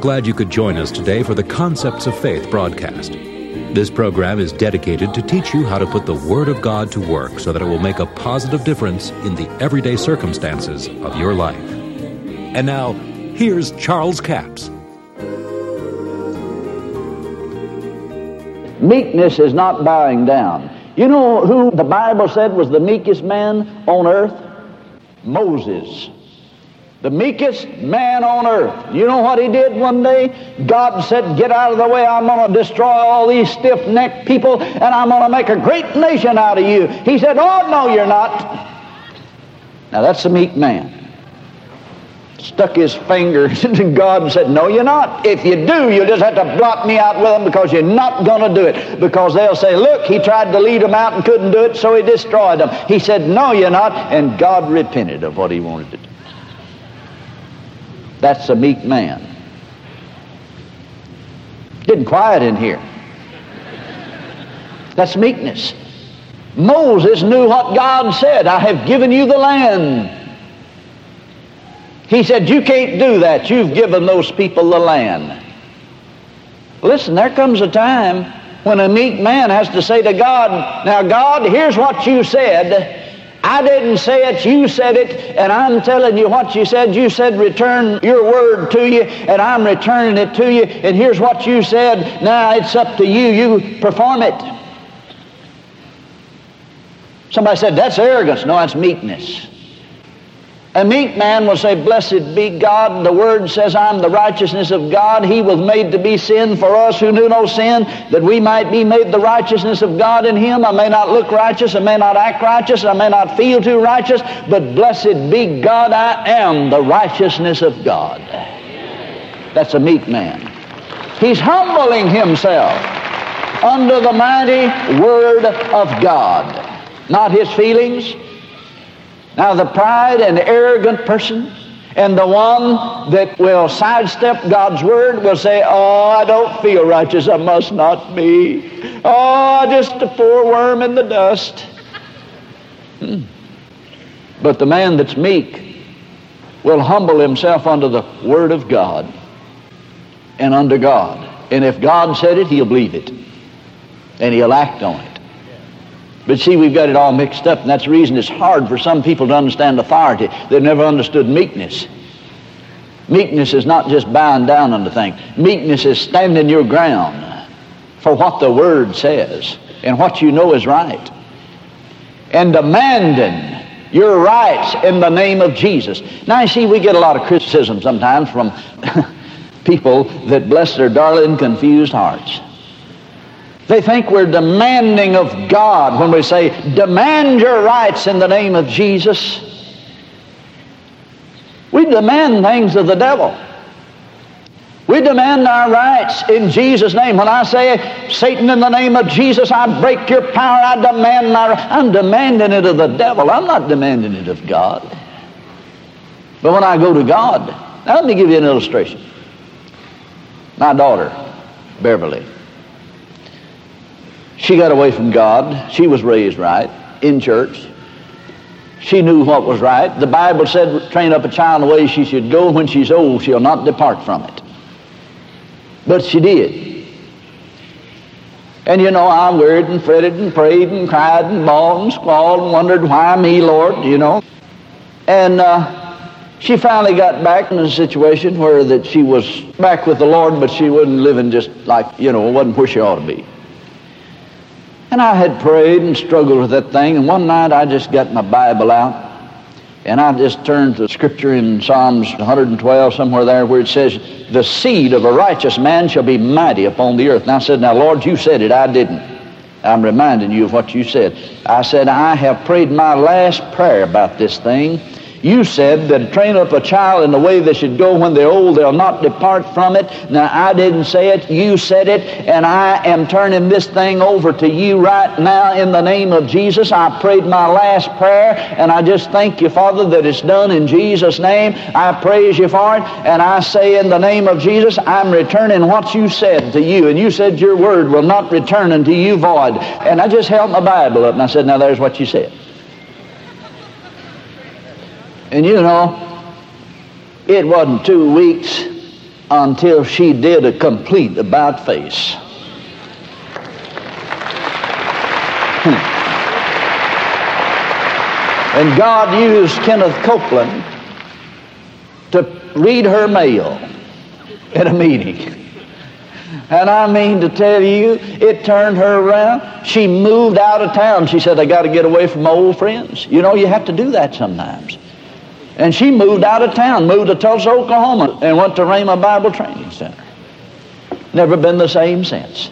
glad you could join us today for the Concepts of Faith broadcast. This program is dedicated to teach you how to put the Word of God to work so that it will make a positive difference in the everyday circumstances of your life. And now, here's Charles Capps. Meekness is not bowing down. You know who the Bible said was the meekest man on earth? Moses the meekest man on earth. You know what he did one day? God said, Get out of the way. I'm going to destroy all these stiff necked people and I'm going to make a great nation out of you. He said, Oh, no, you're not. Now that's a meek man. Stuck his finger into God and said, No, you're not. If you do, you'll just have to blot me out with them because you're not going to do it. Because they'll say, Look, he tried to lead them out and couldn't do it, so he destroyed them. He said, No, you're not. And God repented of what he wanted to do. That's a meek man. Getting quiet in here. That's meekness. Moses knew what God said. I have given you the land. He said, You can't do that. You've given those people the land. Listen, there comes a time when a meek man has to say to God, Now, God, here's what you said. I didn't say it, you said it, and I'm telling you what you said. You said return your word to you, and I'm returning it to you, and here's what you said. Now it's up to you. You perform it. Somebody said, that's arrogance. No, that's meekness. A meek man will say, Blessed be God. The word says, I'm the righteousness of God. He was made to be sin for us who knew no sin, that we might be made the righteousness of God in him. I may not look righteous, I may not act righteous, I may not feel too righteous, but blessed be God, I am the righteousness of God. That's a meek man. He's humbling himself under the mighty word of God. Not his feelings, now, the pride and arrogant person and the one that will sidestep God's word will say, Oh, I don't feel righteous. I must not be. Oh, just a poor worm in the dust. Hmm. But the man that's meek will humble himself under the word of God and under God. And if God said it, he'll believe it. And he'll act on it. But see, we've got it all mixed up, and that's the reason it's hard for some people to understand authority. They've never understood meekness. Meekness is not just bowing down under things. Meekness is standing your ground for what the Word says and what you know is right. And demanding your rights in the name of Jesus. Now, you see, we get a lot of criticism sometimes from people that bless their darling, confused hearts. They think we're demanding of God when we say, demand your rights in the name of Jesus. We demand things of the devil. We demand our rights in Jesus' name. When I say, Satan, in the name of Jesus, I break your power, I demand my I'm demanding it of the devil. I'm not demanding it of God. But when I go to God, now let me give you an illustration. My daughter, Beverly, she got away from God. She was raised right in church. She knew what was right. The Bible said, train up a child in the way she should go. When she's old, she'll not depart from it. But she did. And you know, I worried and fretted and prayed and cried and bawled and squalled and wondered, why me, Lord, you know. And uh, she finally got back in a situation where that she was back with the Lord, but she wasn't living just like, you know, wasn't where she ought to be. And I had prayed and struggled with that thing, and one night I just got my Bible out, and I just turned to Scripture in Psalms 112, somewhere there, where it says, The seed of a righteous man shall be mighty upon the earth. And I said, Now, Lord, you said it, I didn't. I'm reminding you of what you said. I said, I have prayed my last prayer about this thing, you said that train up a child in the way they should go when they're old, they'll not depart from it. Now, I didn't say it, you said it, and I am turning this thing over to you right now in the name of Jesus. I prayed my last prayer, and I just thank you, Father, that it's done in Jesus' name. I praise you for it, and I say in the name of Jesus, I'm returning what you said to you. And you said your word will not return unto you void. And I just held my Bible up, and I said, Now, there's what you said. And you know, it wasn't two weeks until she did a complete about face. Hmm. And God used Kenneth Copeland to read her mail at a meeting. And I mean to tell you, it turned her around. She moved out of town. She said, I got to get away from my old friends. You know, you have to do that sometimes. And she moved out of town, moved to Tulsa, Oklahoma, and went to Rhema Bible Training Center. Never been the same since.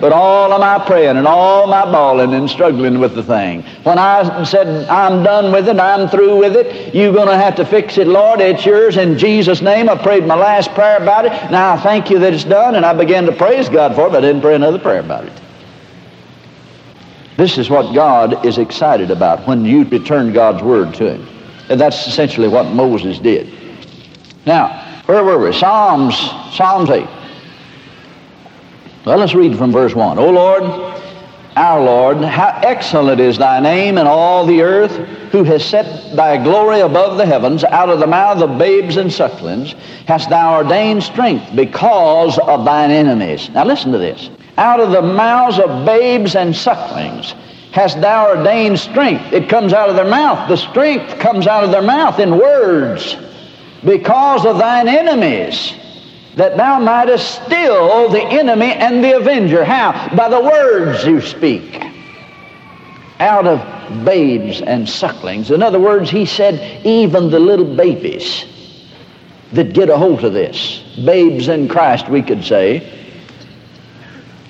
But all of my praying and all my bawling and struggling with the thing. When I said, I'm done with it, I'm through with it, you're going to have to fix it, Lord. It's yours in Jesus' name. I prayed my last prayer about it. Now I thank you that it's done, and I began to praise God for it, but I didn't pray another prayer about it. This is what God is excited about when you return God's word to Him. And that's essentially what Moses did. Now, where were we? Psalms, Psalms 8. Well, let's read from verse 1. O Lord, our Lord, how excellent is thy name in all the earth, who has set thy glory above the heavens, out of the mouth of babes and sucklings, hast thou ordained strength because of thine enemies. Now listen to this. Out of the mouths of babes and sucklings hast thou ordained strength. It comes out of their mouth. The strength comes out of their mouth in words because of thine enemies that thou mightest still the enemy and the avenger. How? By the words you speak. Out of babes and sucklings. In other words, he said, even the little babies that get a hold of this, babes in Christ, we could say,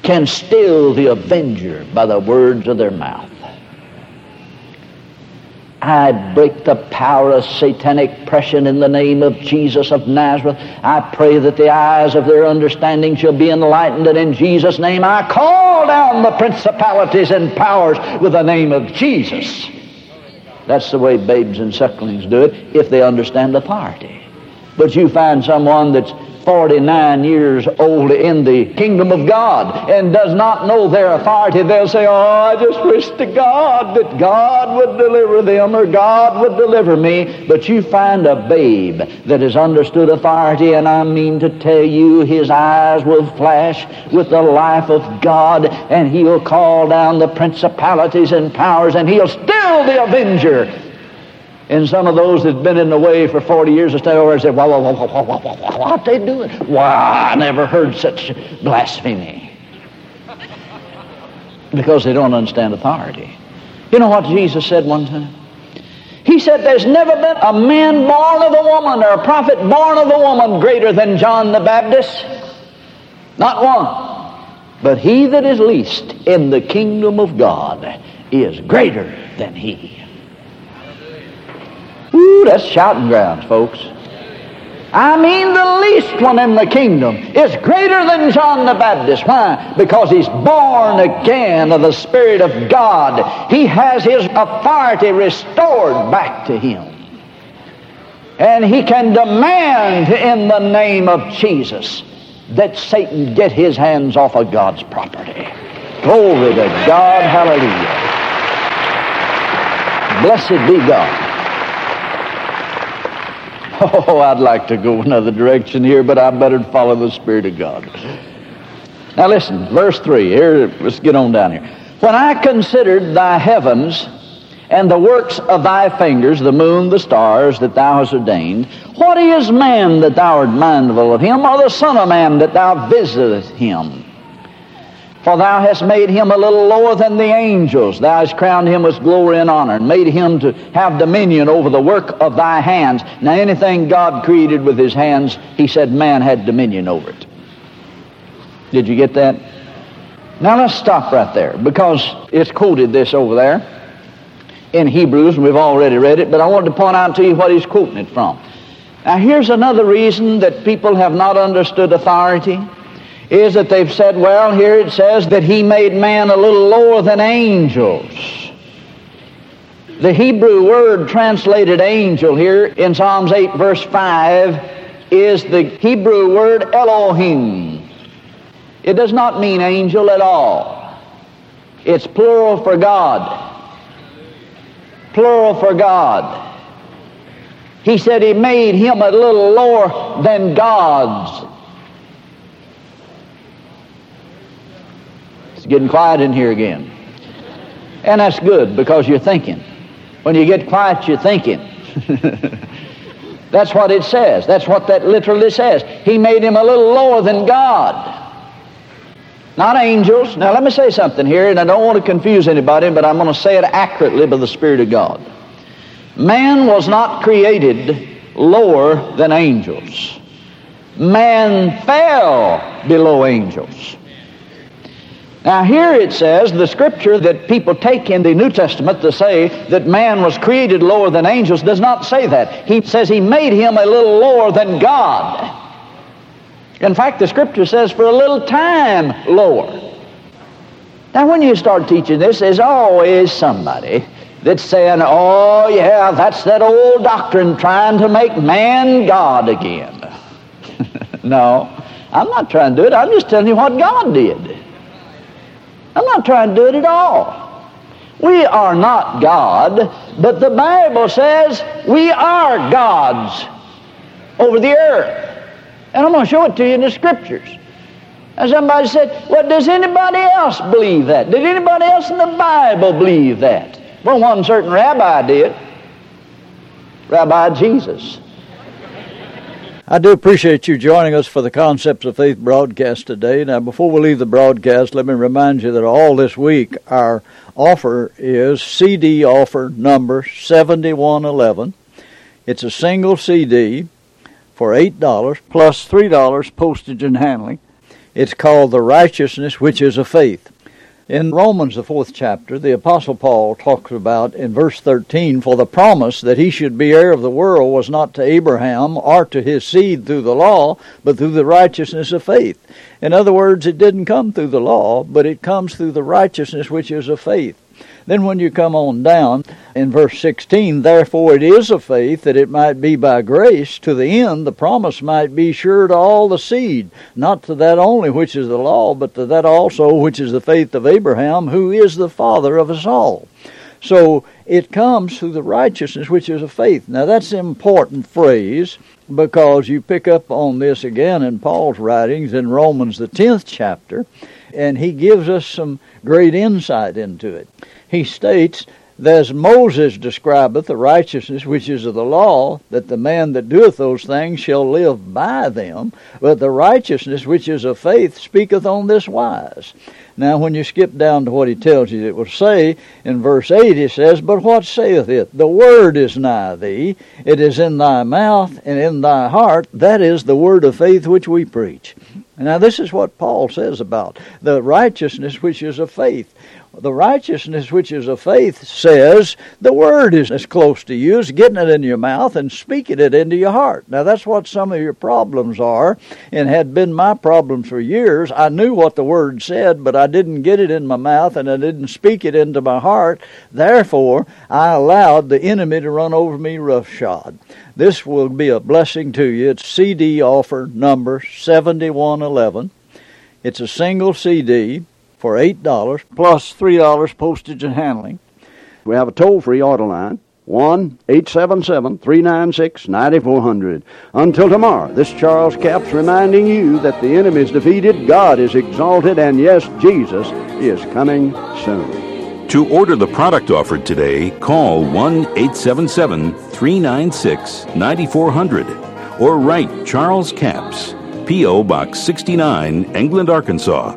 can still the avenger by the words of their mouth. I break the power of satanic oppression in the name of Jesus of Nazareth. I pray that the eyes of their understanding shall be enlightened, and in Jesus' name I call down the principalities and powers with the name of Jesus. That's the way babes and sucklings do it if they understand authority. But you find someone that's 49 years old in the kingdom of God and does not know their authority, they'll say, Oh, I just wish to God that God would deliver them or God would deliver me. But you find a babe that has understood authority, and I mean to tell you, his eyes will flash with the life of God, and he'll call down the principalities and powers, and he'll still the avenger and some of those that've been in the way for 40 years will stand over and say, "What, they doing? Wow, I never heard such blasphemy. Because they don't understand authority. You know what Jesus said one time? He said, There's never been a man born of a woman or a prophet born of a woman greater than John the Baptist. Not one. But he that is least in the kingdom of God is greater than he. Ooh, that's shouting grounds, folks. I mean, the least one in the kingdom is greater than John the Baptist. Why? Because he's born again of the Spirit of God. He has his authority restored back to him. And he can demand in the name of Jesus that Satan get his hands off of God's property. Glory to God. Hallelujah. Blessed be God. Oh, I'd like to go another direction here, but I better follow the Spirit of God. Now listen, verse 3. Here, let's get on down here. When I considered thy heavens and the works of thy fingers, the moon, the stars that thou hast ordained, what is man that thou art mindful of him, or the Son of Man that thou visitest him? For thou hast made him a little lower than the angels. Thou hast crowned him with glory and honor, and made him to have dominion over the work of thy hands. Now, anything God created with his hands, he said man had dominion over it. Did you get that? Now, let's stop right there, because it's quoted this over there in Hebrews, and we've already read it, but I wanted to point out to you what he's quoting it from. Now, here's another reason that people have not understood authority is that they've said, well, here it says that he made man a little lower than angels. The Hebrew word translated angel here in Psalms 8, verse 5, is the Hebrew word Elohim. It does not mean angel at all. It's plural for God. Plural for God. He said he made him a little lower than gods. Getting quiet in here again. And that's good because you're thinking. When you get quiet, you're thinking. that's what it says. That's what that literally says. He made him a little lower than God. Not angels. Now, let me say something here, and I don't want to confuse anybody, but I'm going to say it accurately by the Spirit of God. Man was not created lower than angels. Man fell below angels. Now, here it says the scripture that people take in the New Testament to say that man was created lower than angels does not say that. He says he made him a little lower than God. In fact, the scripture says for a little time lower. Now, when you start teaching this, there's always somebody that's saying, oh, yeah, that's that old doctrine trying to make man God again. no, I'm not trying to do it. I'm just telling you what God did. I'm not trying to do it at all. We are not God, but the Bible says we are gods over the earth. And I'm going to show it to you in the scriptures. And somebody said, Well, does anybody else believe that? Did anybody else in the Bible believe that? Well, one certain rabbi did. Rabbi Jesus. I do appreciate you joining us for the Concepts of Faith broadcast today. Now, before we leave the broadcast, let me remind you that all this week our offer is CD offer number 7111. It's a single CD for $8 plus $3 postage and handling. It's called The Righteousness Which is of Faith. In Romans, the fourth chapter, the Apostle Paul talks about in verse 13, For the promise that he should be heir of the world was not to Abraham or to his seed through the law, but through the righteousness of faith. In other words, it didn't come through the law, but it comes through the righteousness which is of faith. Then when you come on down in verse 16, therefore it is of faith that it might be by grace to the end the promise might be sure to all the seed, not to that only which is the law, but to that also which is the faith of Abraham, who is the father of us all. So it comes through the righteousness which is of faith. Now that's an important phrase because you pick up on this again in Paul's writings in Romans the 10th chapter, and he gives us some great insight into it he states, As Moses describeth the righteousness which is of the law, that the man that doeth those things shall live by them, but the righteousness which is of faith speaketh on this wise. Now, when you skip down to what he tells you, it will say in verse 8, he says, But what saith it? The word is nigh thee, it is in thy mouth and in thy heart. That is the word of faith which we preach. Now, this is what Paul says about the righteousness which is of faith. The righteousness which is of faith says the word is as close to you as getting it in your mouth and speaking it into your heart. Now that's what some of your problems are and had been my problems for years. I knew what the word said, but I didn't get it in my mouth and I didn't speak it into my heart. Therefore, I allowed the enemy to run over me roughshod. This will be a blessing to you. It's CD offer number 7111. It's a single CD for $8 plus $3 postage and handling. We have a toll free auto line. 1 877 396 9400. Until tomorrow, this Charles Capps reminding you that the enemy is defeated, God is exalted, and yes, Jesus is coming soon. To order the product offered today, call 1 877 396 9400 or write Charles Capps. P.O. Box 69, England, Arkansas